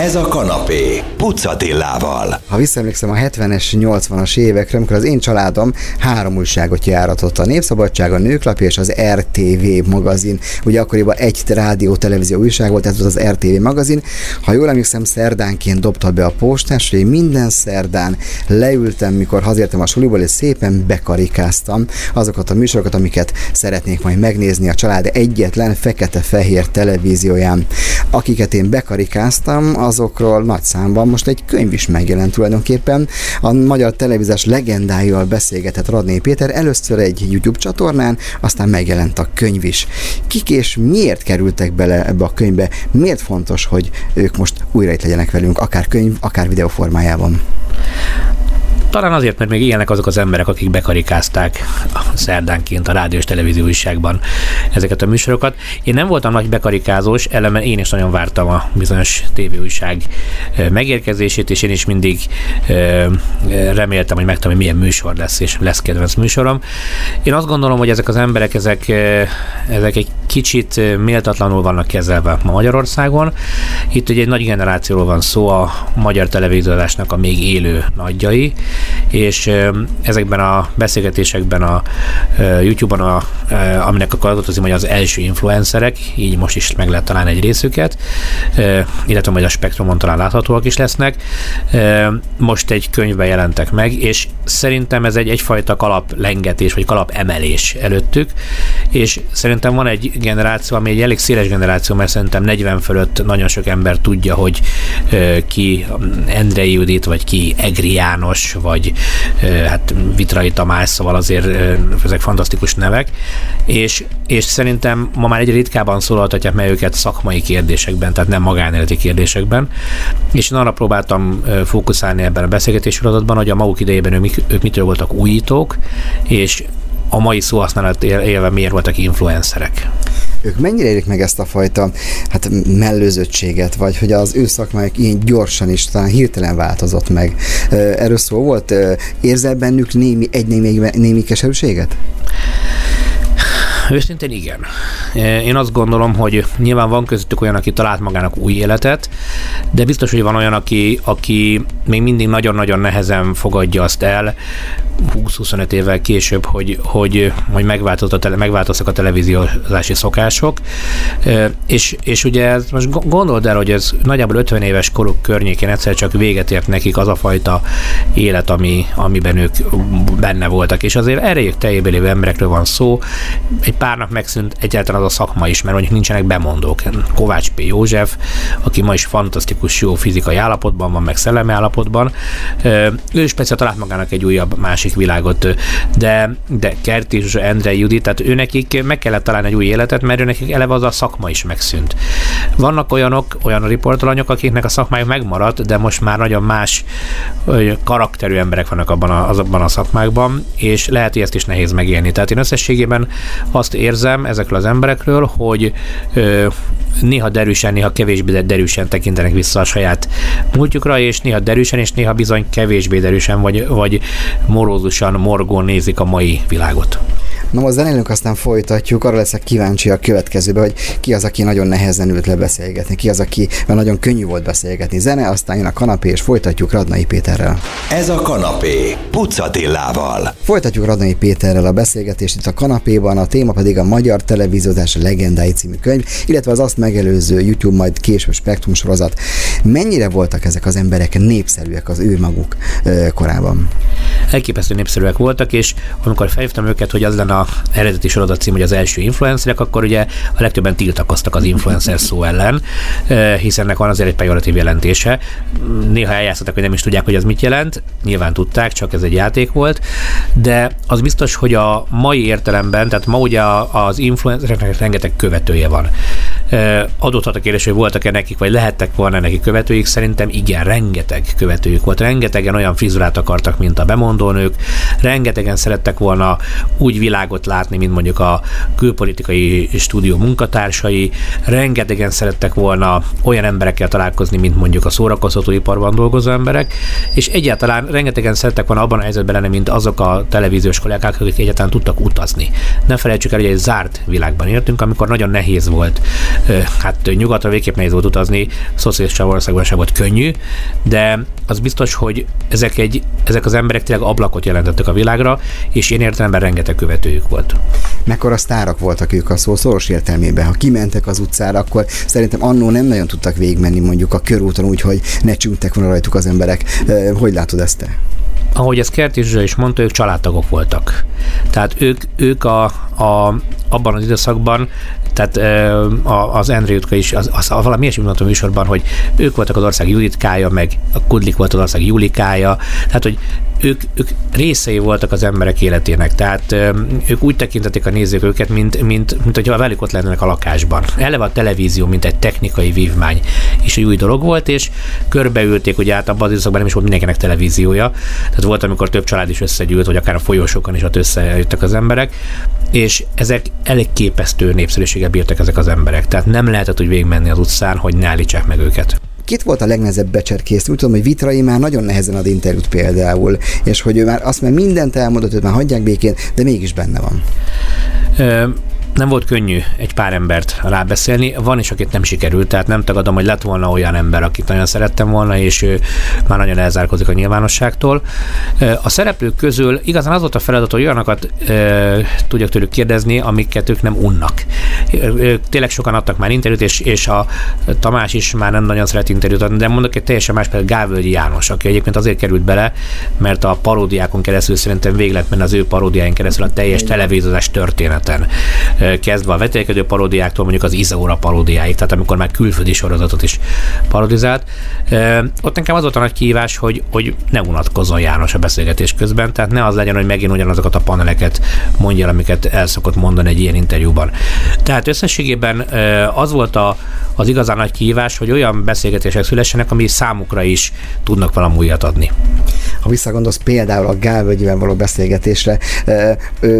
Ez a kanapé, Pucatillával. Ha visszaemlékszem a 70-es, 80-as évekre, amikor az én családom három újságot járatott. A Népszabadság, a Nőklapja és az RTV magazin. Ugye akkoriban egy rádió, televízió újság volt, ez volt az RTV magazin. Ha jól emlékszem, szerdánként dobta be a postás, hogy minden szerdán leültem, mikor hazértem a suliból, és szépen bekarikáztam azokat a műsorokat, amiket szeretnék majd megnézni a család egyetlen fekete-fehér televízióján. Akiket én bekarikáztam, azokról nagy számban most egy könyv is megjelent tulajdonképpen. A magyar televízás legendáival beszélgetett Radné Péter először egy YouTube csatornán, aztán megjelent a könyv is. Kik és miért kerültek bele ebbe a könyvbe? Miért fontos, hogy ők most újra itt legyenek velünk, akár könyv, akár videó formájában? Talán azért, mert még ilyenek azok az emberek, akik bekarikázták szerdánként a rádiós televízió újságban ezeket a műsorokat. Én nem voltam nagy bekarikázós, ellenben én is nagyon vártam a bizonyos tévéújság megérkezését, és én is mindig reméltem, hogy megtanulom, hogy milyen műsor lesz, és lesz kedvenc műsorom. Én azt gondolom, hogy ezek az emberek, ezek, ezek egy kicsit méltatlanul vannak kezelve ma Magyarországon. Itt ugye egy nagy generációról van szó, a magyar televíziózásnak a még élő nagyjai, és ezekben a beszélgetésekben a YouTube-on, a, aminek akkor az hogy az első influencerek, így most is meg lehet találni egy részüket, illetve majd a Spektrumon talán láthatóak is lesznek. Most egy könyvben jelentek meg, és szerintem ez egy egyfajta kalap lengetés, vagy kalap emelés előttük, és szerintem van egy generáció, ami egy elég széles generáció, mert szerintem 40 fölött nagyon sok ember tudja, hogy ki Endrei Judit, vagy ki Egri János, vagy hát Vitrai Tamás, szóval azért ezek fantasztikus nevek, és, és szerintem ma már egy ritkában szólaltatják meg őket szakmai kérdésekben, tehát nem magánéleti kérdésekben, és én arra próbáltam fókuszálni ebben a beszélgetés sorozatban, hogy a maguk idejében ők, ők mitől voltak újítók, és a mai szóhasználat élve miért voltak influencerek ők mennyire érik meg ezt a fajta hát mellőzöttséget, vagy hogy az ő szakmájuk ilyen gyorsan is talán hirtelen változott meg. Erről szó volt? Érzel bennük némi, egy némi, némi keserűséget? Őszintén igen. Én azt gondolom, hogy nyilván van közöttük olyan, aki talált magának új életet, de biztos, hogy van olyan, aki, aki még mindig nagyon-nagyon nehezen fogadja azt el, 20-25 évvel később, hogy, hogy, hogy megváltozott megváltoztak a televíziózási szokások, és, és ugye most gondold el, hogy ez nagyjából 50 éves koruk környékén egyszer csak véget ért nekik az a fajta élet, ami, amiben ők benne voltak, és azért erejük teljében lévő emberekről van szó, egy párnak megszűnt egyáltalán az a szakma is, mert mondjuk nincsenek bemondók. Kovács P. József, aki ma is fantasztikus jó fizikai állapotban van, meg szellemi állapotban, ő is persze talált magának egy újabb másik világot, de, de Kert és Endre Judit, tehát őnekik meg kellett találni egy új életet, mert őnekik eleve az a szakma is megszűnt. Vannak olyanok, olyan riportalanyok, akiknek a szakmájuk megmaradt, de most már nagyon más karakterű emberek vannak abban a, azokban a szakmákban, és lehet, hogy ezt is nehéz megélni. Tehát én összességében azt érzem ezekről az emberekről, hogy ö, néha derűsen, néha kevésbé derűsen tekintenek vissza a saját múltjukra, és néha derűsen, és néha bizony kevésbé derűsen, vagy, vagy morózusan, morgón nézik a mai világot. Na most zenélünk, aztán folytatjuk. Arra leszek kíváncsi a következőbe, hogy ki az, aki nagyon nehezen ült le beszélgetni, ki az, aki nagyon könnyű volt beszélgetni. Zene, aztán jön a kanapé, és folytatjuk Radnai Péterrel. Ez a kanapé, Pucatillával. Folytatjuk Radnai Péterrel a beszélgetést itt a kanapéban, a téma pedig a Magyar Televíziózás Legendái című könyv, illetve az azt megelőző YouTube, majd később Spektrum sorozat. Mennyire voltak ezek az emberek népszerűek az ő maguk korában? Elképesztő népszerűek voltak, és amikor felhívtam őket, hogy az lenne a eredeti sorozat cím, hogy az első influencerek, akkor ugye a legtöbben tiltakoztak az influencer szó ellen, hiszen ennek van azért egy pejoratív jelentése. Néha eljátszottak, hogy nem is tudják, hogy ez mit jelent. Nyilván tudták, csak ez egy játék volt. De az biztos, hogy a mai értelemben, tehát ma ugye az influencereknek rengeteg követője van. Adódhat a kérdés, hogy voltak-e nekik, vagy lehettek volna nekik követőik, szerintem igen, rengeteg követőjük volt. Rengetegen olyan frizurát akartak, mint a bemondónők, rengetegen szerettek volna úgy világot látni, mint mondjuk a külpolitikai stúdió munkatársai, rengetegen szerettek volna olyan emberekkel találkozni, mint mondjuk a szórakoztatóiparban dolgozó emberek, és egyáltalán rengetegen szerettek volna abban a helyzetben lenni, mint azok a televíziós kollégák, akik egyáltalán tudtak utazni. Ne felejtsük el, hogy egy zárt világban értünk, amikor nagyon nehéz volt hát nyugatra végképp nehéz volt utazni, szocialista országban sem volt könnyű, de az biztos, hogy ezek, egy, ezek az emberek tényleg ablakot jelentettek a világra, és én értelemben rengeteg követőjük volt. Mekkora sztárak voltak ők a szó szoros értelmében. Ha kimentek az utcára, akkor szerintem annó nem nagyon tudtak végigmenni mondjuk a körúton úgy, hogy ne csúntek volna rajtuk az emberek. Hogy látod ezt te? ahogy ezt Kerti is mondta, ők családtagok voltak. Tehát ők, ők a, a, abban az időszakban, tehát az Endre Jutka is, az, az, az valami ilyesmi mondtam műsorban, hogy ők voltak az ország Juditkája, meg a Kudlik volt az ország Julikája, tehát hogy ők, ők részei voltak az emberek életének, tehát ők úgy tekintették a nézők őket, mint, mint, mint hogyha velük ott lennének a lakásban. Eleve a televízió, mint egy technikai vívmány és egy új dolog volt, és körbeülték, hogy át abban az időszakban nem is volt mindenkinek televíziója, tehát volt, amikor több család is összegyűlt, vagy akár a folyosókon is ott összejöttek az emberek, és ezek elég képesztő népszerűséggel bírtak ezek az emberek. Tehát nem lehetett úgy végigmenni az utcán, hogy ne állítsák meg őket kit volt a legnehezebb becserkészni? Úgy tudom, hogy Vitrai már nagyon nehezen ad interjút például, és hogy ő már azt már mindent elmondott, hogy már hagyják békén, de mégis benne van. Nem volt könnyű egy pár embert rábeszélni. Van is, akit nem sikerült, tehát nem tagadom, hogy lett volna olyan ember, akit nagyon szerettem volna, és ő már nagyon elzárkozik a nyilvánosságtól. A szereplők közül igazán az volt a feladat, hogy olyanokat e, tudjak tőlük kérdezni, amiket ők nem unnak. Tényleg sokan adtak már interjút, és, és a Tamás is már nem nagyon szeret interjút adni, de mondok egy teljesen más, például Gávölgyi János, aki egyébként azért került bele, mert a paródiákon keresztül szerintem véglet menni az ő paródiáin keresztül a teljes televíziós történeten kezdve a vetélkedő paródiáktól mondjuk az Izaura paródiáig, tehát amikor már külföldi sorozatot is parodizált. Ott nekem az volt a nagy kihívás, hogy, hogy ne unatkozzon János a beszélgetés közben, tehát ne az legyen, hogy megint ugyanazokat a paneleket mondja, amiket el szokott mondani egy ilyen interjúban. Tehát összességében az volt a, az igazán nagy kihívás, hogy olyan beszélgetések szülessenek, ami számukra is tudnak valami újat adni. Ha visszagondolsz például a Gálvölgyivel való beszélgetésre,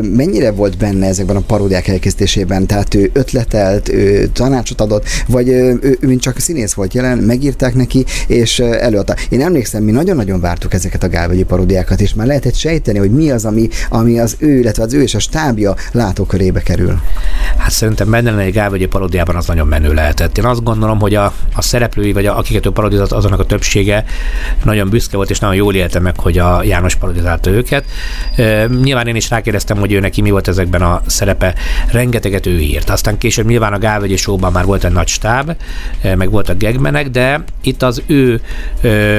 mennyire volt benne ezekben a paródiák elkészítésében? Tehát ő ötletelt, ő tanácsot adott, vagy ő, ő, ő csak színész volt jelen, megírták neki, és előadta. Én emlékszem, mi nagyon-nagyon vártuk ezeket a Gálvölgyi paródiákat, és már lehetett sejteni, hogy mi az, ami, ami az ő, illetve az ő és a stábja látókörébe kerül. Hát szerintem benne egy Gálvölgyi paródiában az nagyon menő lehetett. Én azt gondolom, hogy a, a szereplői, vagy a, akiket ő parodizált, azonnak a többsége nagyon büszke volt, és nagyon jól élte meg, hogy a János parodizálta őket. Nyilván én is rákérdeztem, hogy ő neki mi volt ezekben a szerepe. Rengeteget ő írt. Aztán később nyilván a Gálvegyi showban már volt egy nagy stáb, meg voltak gegmenek, de itt az ő,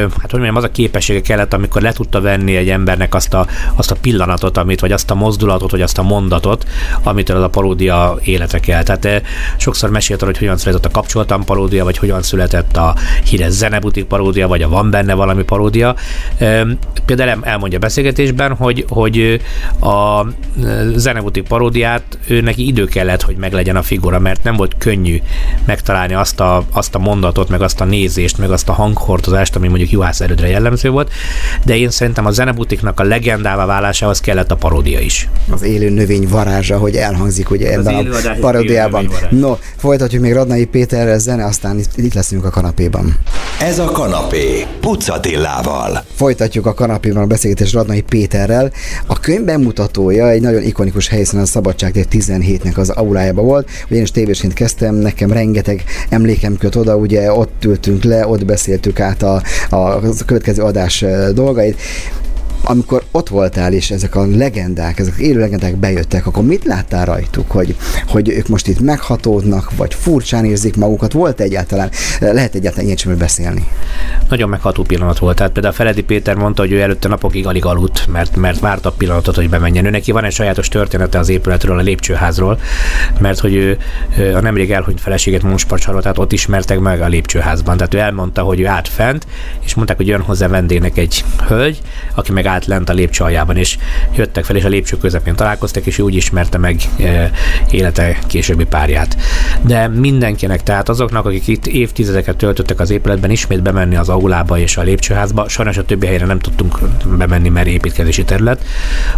hát hogy mondjam, az a képessége kellett, amikor le tudta venni egy embernek azt a, azt a pillanatot, amit, vagy azt a mozdulatot, vagy azt a mondatot, amitől az a paródia életre kell. Tehát sokszor mesélte, hogy hogyan született a kapcsoltam paródia, vagy hogyan született a híres zenebutik paródia, vagy a van benne valami paródia például elmondja a beszélgetésben, hogy, hogy a zenebutik paródiát ő neki idő kellett, hogy meglegyen a figura, mert nem volt könnyű megtalálni azt a, azt a mondatot, meg azt a nézést, meg azt a hanghordozást, ami mondjuk Juhász erődre jellemző volt, de én szerintem a zenebutiknak a legendává válásához kellett a paródia is. Az élő növény varázsa, hogy elhangzik ugye ebben a paródiában. No, folytatjuk még Radnai Péterrel zene, aztán itt, itt leszünk a kanapéban. Ez a kanapé, Pucatillával. Folytatjuk a kanapéban a beszélgetés Radnai Péterrel. A könyv bemutatója egy nagyon ikonikus helyszínen a Szabadságtér 17-nek az aulájába volt. Ugye én is tévésként kezdtem, nekem rengeteg emlékem köt oda, ugye ott ültünk le, ott beszéltük át a, a következő adás dolgait amikor ott voltál, és ezek a legendák, ezek az élő legendák bejöttek, akkor mit láttál rajtuk, hogy, hogy ők most itt meghatódnak, vagy furcsán érzik magukat? Volt egyáltalán, lehet egyáltalán ilyen beszélni? Nagyon megható pillanat volt. Tehát például Feledi Péter mondta, hogy ő előtte napokig alig aludt, mert, mert várta a pillanatot, hogy bemenjen. Ő neki van egy sajátos története az épületről, a lépcsőházról, mert hogy ő a nemrég elhunyt feleséget Monspacsarot, tehát ott ismertek meg a lépcsőházban. Tehát ő elmondta, hogy ő állt fent, és mondták, hogy jön hozzá vendégnek egy hölgy, aki meg lent a lépcső aljában, és jöttek fel, és a lépcső közepén találkoztak, és úgy ismerte meg e, élete későbbi párját. De mindenkinek, tehát azoknak, akik itt évtizedeket töltöttek az épületben, ismét bemenni az aulába és a lépcsőházba, sajnos a többi helyre nem tudtunk bemenni, mert építkezési terület.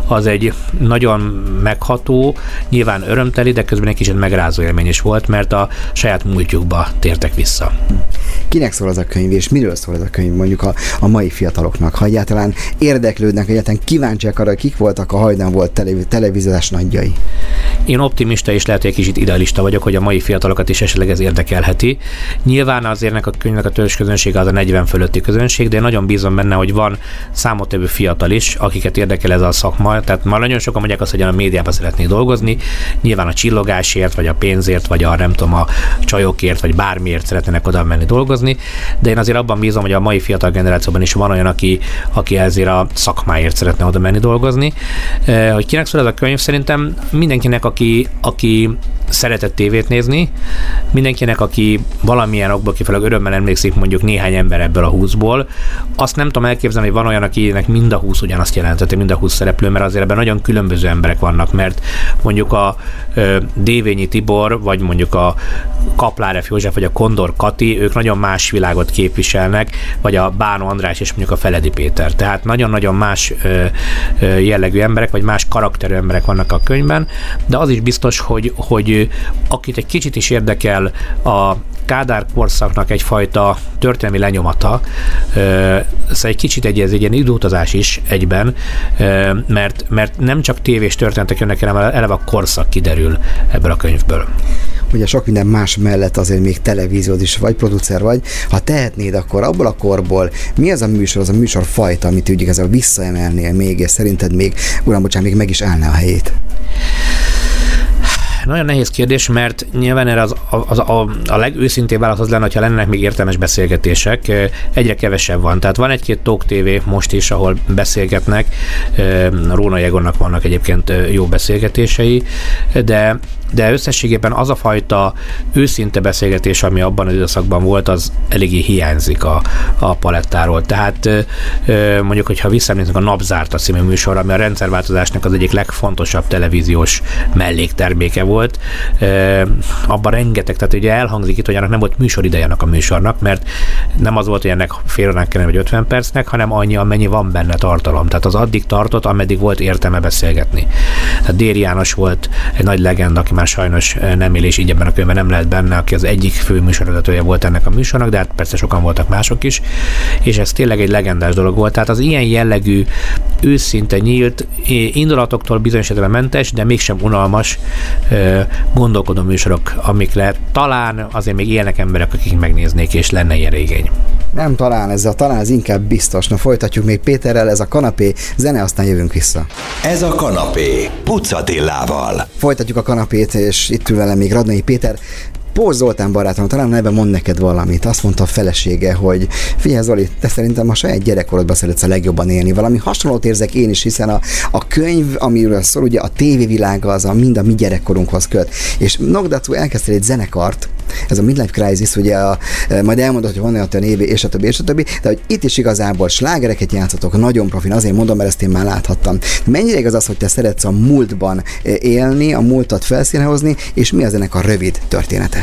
Az egy nagyon megható, nyilván örömteli, de közben egy kicsit megrázó élmény is volt, mert a saját múltjukba tértek vissza. Kinek szól az a könyv, és miről szól ez a könyv mondjuk a, a mai fiataloknak, ha egyáltalán érdeklődnek, egyáltalán hiszen kíváncsiak arra, kik voltak a hajdan volt televíz- televíziós nagyjai. Én optimista és lehet, hogy egy kicsit idealista vagyok, hogy a mai fiatalokat is esetleg ez érdekelheti. Nyilván azért a könyvnek a törzs közönsége az a 40 fölötti közönség, de én nagyon bízom benne, hogy van számottevő fiatal is, akiket érdekel ez a szakma. Tehát már nagyon sokan mondják azt, hogy a médiában szeretnék dolgozni. Nyilván a csillogásért, vagy a pénzért, vagy a nem tudom, a csajokért, vagy bármiért szeretnének oda menni dolgozni. De én azért abban bízom, hogy a mai fiatal generációban is van olyan, aki, aki ezért a szakmáért szeretne oda menni dolgozni. Hogy kinek szól ez a könyv, szerintem mindenkinek, aki, aki szeretett tévét nézni, mindenkinek, aki valamilyen okból kifelől örömmel emlékszik mondjuk néhány ember ebből a húszból, azt nem tudom elképzelni, hogy van olyan, akinek mind a húsz ugyanazt jelentette, mind a húsz szereplő, mert azért ebben nagyon különböző emberek vannak, mert mondjuk a ö, Dévényi Tibor, vagy mondjuk a Kapláref József, vagy a Kondor Kati, ők nagyon más világot képviselnek, vagy a Bánó András és mondjuk a Feledi Péter. Tehát nagyon-nagyon más ö, ö, jellegű emberek, vagy más karakterű emberek vannak a könyvben, de az is biztos, hogy, hogy akit egy kicsit is érdekel a Kádár korszaknak egyfajta történelmi lenyomata, ez egy kicsit egy, ez egy ilyen időutazás is egyben, mert, mert nem csak tévés történetek jönnek, hanem eleve a korszak kiderül ebből a könyvből ugye sok minden más mellett azért még televíziód is vagy, producer vagy. Ha tehetnéd, akkor abból a korból mi az a műsor, az a műsor fajta, amit úgy ezzel visszaemelnél még, és szerinted még, uram, bocsánat, még meg is állná a helyét? Nagyon nehéz kérdés, mert nyilván erre az, az, a, a legőszintébb válasz az lenne, ha lennének még értelmes beszélgetések. Egyre kevesebb van. Tehát van egy-két Talk TV most is, ahol beszélgetnek. Róna Jegonnak vannak egyébként jó beszélgetései, de de összességében az a fajta őszinte beszélgetés, ami abban az időszakban volt, az eléggé hiányzik a, a palettáról. Tehát mondjuk, hogyha visszaemlékszünk a Napzárta című műsorra, ami a rendszerváltozásnak az egyik legfontosabb televíziós mellékterméke volt, abban rengeteg, tehát ugye elhangzik itt, hogy annak nem volt műsorideje a műsornak, mert nem az volt, hogy ennek fél órán kellene, vagy 50 percnek, hanem annyi, amennyi van benne tartalom. Tehát az addig tartott, ameddig volt értelme beszélgetni. Tehát Déri János volt egy nagy legenda, aki már már sajnos nem él, és így ebben a könyvben nem lehet benne, aki az egyik fő műsorvezetője volt ennek a műsornak, de hát persze sokan voltak mások is, és ez tényleg egy legendás dolog volt. Tehát az ilyen jellegű, őszinte nyílt, indulatoktól bizonyos mentes, de mégsem unalmas gondolkodó műsorok, amikre talán azért még élnek emberek, akik megnéznék, és lenne ilyen igény. Nem talán, ez a talán ez inkább biztos. Na folytatjuk még Péterrel, ez a kanapé, zene, aztán jövünk vissza. Ez a kanapé, Pucatillával. Folytatjuk a kanapét, és itt ül velem még Radnai Péter. Póz Zoltán barátom, talán neve mond neked valamit. Azt mondta a felesége, hogy figyelj Zoli, te szerintem a saját gyerekkorodban szeretsz a legjobban élni. Valami hasonlót érzek én is, hiszen a, a könyv, amiről szól, ugye a tévévilága az a mind a mi gyerekkorunkhoz köt. És Nogdatsu elkezdte egy zenekart, ez a Midlife Crisis, ugye a, e, majd elmondod, hogy van olyan évi, és a többi, és a többi, de hogy itt is igazából slágereket játszatok, nagyon profin, azért mondom, mert ezt én már láthattam. Mennyire igaz az, hogy te szeretsz a múltban e, élni, a múltat felszínhozni, és mi az ennek a rövid története?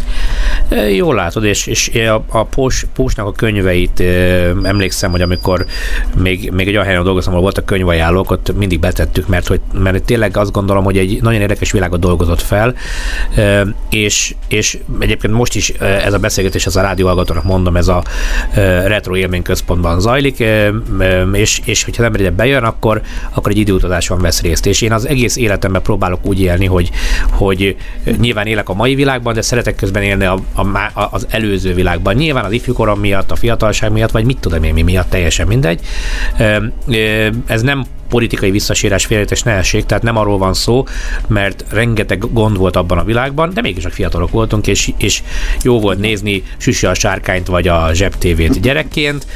Jól látod, és, és a, a Pós, Pósnak a könyveit emlékszem, hogy amikor még, még egy olyan helyen dolgoztam, ahol voltak könyvajánlók, ott mindig betettük, mert, hogy, mert tényleg azt gondolom, hogy egy nagyon érdekes világot dolgozott fel, és, és egyébként most is ez a beszélgetés, ez a rádióhallgatónak mondom, ez a retro élményközpontban zajlik, és, és hogyha az ember ide bejön, akkor, akkor egy időutazáson vesz részt. És én az egész életemben próbálok úgy élni, hogy, hogy nyilván élek a mai világban, de szeretek közben élni a, az előző világban. Nyilván az ifjúkorom miatt, a fiatalság miatt, vagy mit tudom én mi miatt, teljesen mindegy. Ez nem politikai visszasírás félretes nehesség, tehát nem arról van szó, mert rengeteg gond volt abban a világban, de mégis a fiatalok voltunk, és, és jó volt nézni Süsi a sárkányt vagy a zsebtévét gyerekként,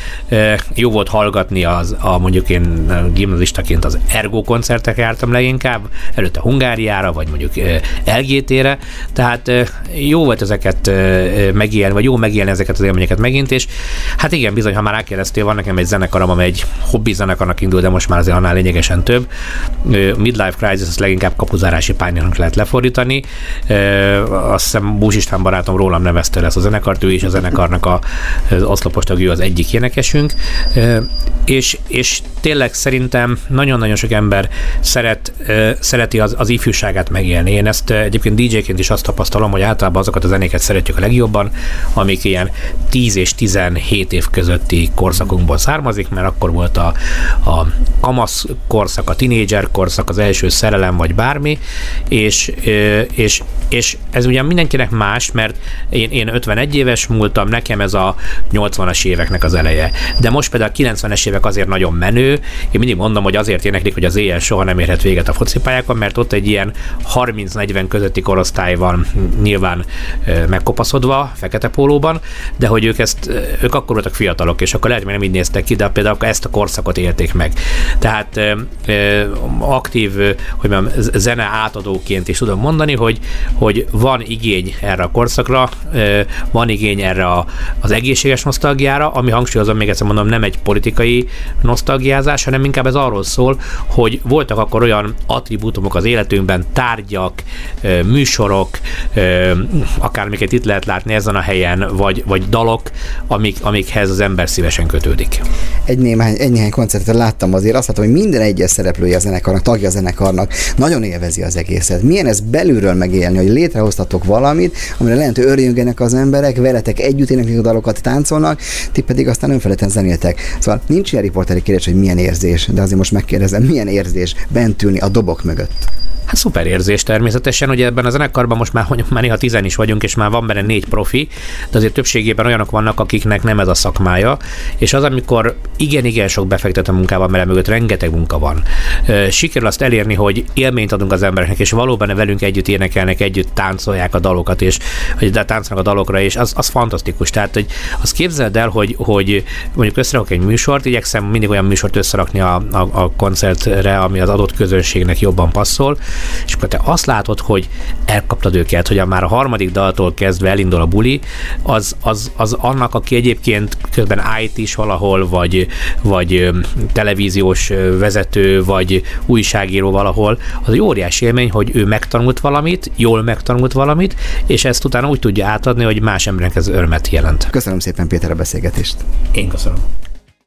jó volt hallgatni az, a mondjuk én gimnazistaként az Ergo koncertek jártam leginkább, előtte Hungáriára, vagy mondjuk LGT-re, tehát jó volt ezeket megélni, vagy jó megélni ezeket az élményeket megint, és hát igen, bizony, ha már rákérdeztél, van nekem egy zenekarom, amely egy hobbi zenekarnak indul, de most már azért annál lényegesen több. Midlife Crisis azt leginkább kapuzárási pályának lehet lefordítani. Azt hiszem Búzs István barátom rólam nevezte lesz a zenekart, ő is a zenekarnak a, az oszlopos tagja, az egyik énekesünk. És, és tényleg szerintem nagyon-nagyon sok ember szeret, szereti az, az ifjúságát megélni. Én ezt egyébként DJ-ként is azt tapasztalom, hogy általában azokat a zenéket szeretjük a legjobban, amik ilyen 10 és 17 év közötti korszakunkból származik, mert akkor volt a, a kamasz korszak, a tinédzser korszak, az első szerelem, vagy bármi, és, és, és ez ugye mindenkinek más, mert én, én 51 éves múltam, nekem ez a 80-as éveknek az eleje. De most például a 90-es évek azért nagyon menő, én mindig mondom, hogy azért éneklik, hogy az éjjel soha nem érhet véget a focipályákon, mert ott egy ilyen 30-40 közötti korosztály van nyilván megkopaszodva, fekete pólóban, de hogy ők ezt, ők akkor voltak fiatalok, és akkor lehet, hogy nem így néztek ki, de például ezt a korszakot élték meg. Tehát aktív, hogy mondjam, zene átadóként is tudom mondani, hogy, hogy van igény erre a korszakra, van igény erre a, az egészséges nosztalgiára, ami hangsúlyozom, még egyszer mondom, nem egy politikai nosztalgiázás, hanem inkább ez arról szól, hogy voltak akkor olyan attribútumok az életünkben, tárgyak, műsorok, akármiket itt lehet látni ezen a helyen, vagy, vagy dalok, amik, amikhez az ember szívesen kötődik. Egy néhány, egy néhány koncertet láttam azért, azt látom, hogy minden egyes szereplője a zenekarnak, tagja a zenekarnak nagyon élvezi az egészet. Milyen ez belülről megélni, hogy létrehoztatok valamit, amire lehet, hogy örjöngenek az emberek, veletek együtt éneklik a dalokat, táncolnak, ti pedig aztán önfelejten zenéltek. Szóval nincs ilyen riporteri kérdés, hogy milyen érzés, de azért most megkérdezem, milyen érzés bent ülni a dobok mögött. Hát szuper érzés természetesen, hogy ebben a zenekarban most már, már néha tizen is vagyunk, és már van benne négy profi, de azért többségében olyanok vannak, akiknek nem ez a szakmája, és az, amikor igen-igen sok befektető munkában bele mögött rengeteg munka van. Sikerül azt elérni, hogy élményt adunk az embereknek, és valóban velünk együtt énekelnek, együtt táncolják a dalokat, és hogy de táncolnak a dalokra, és az, az fantasztikus. Tehát, hogy azt képzeld el, hogy, hogy mondjuk összerakok egy műsort, igyekszem mindig olyan műsort összerakni a, a, a koncertre, ami az adott közönségnek jobban passzol, és akkor te azt látod, hogy elkaptad őket, hogy a már a harmadik daltól kezdve elindul a buli, az, az, az annak, aki egyébként közben IT is valahol, vagy, vagy televíziós vezető, vagy újságíró valahol, az egy óriási élmény, hogy ő megtanult valamit, jól megtanult valamit, és ezt utána úgy tudja átadni, hogy más embernek ez örömet jelent. Köszönöm szépen Péter a beszélgetést. Én köszönöm.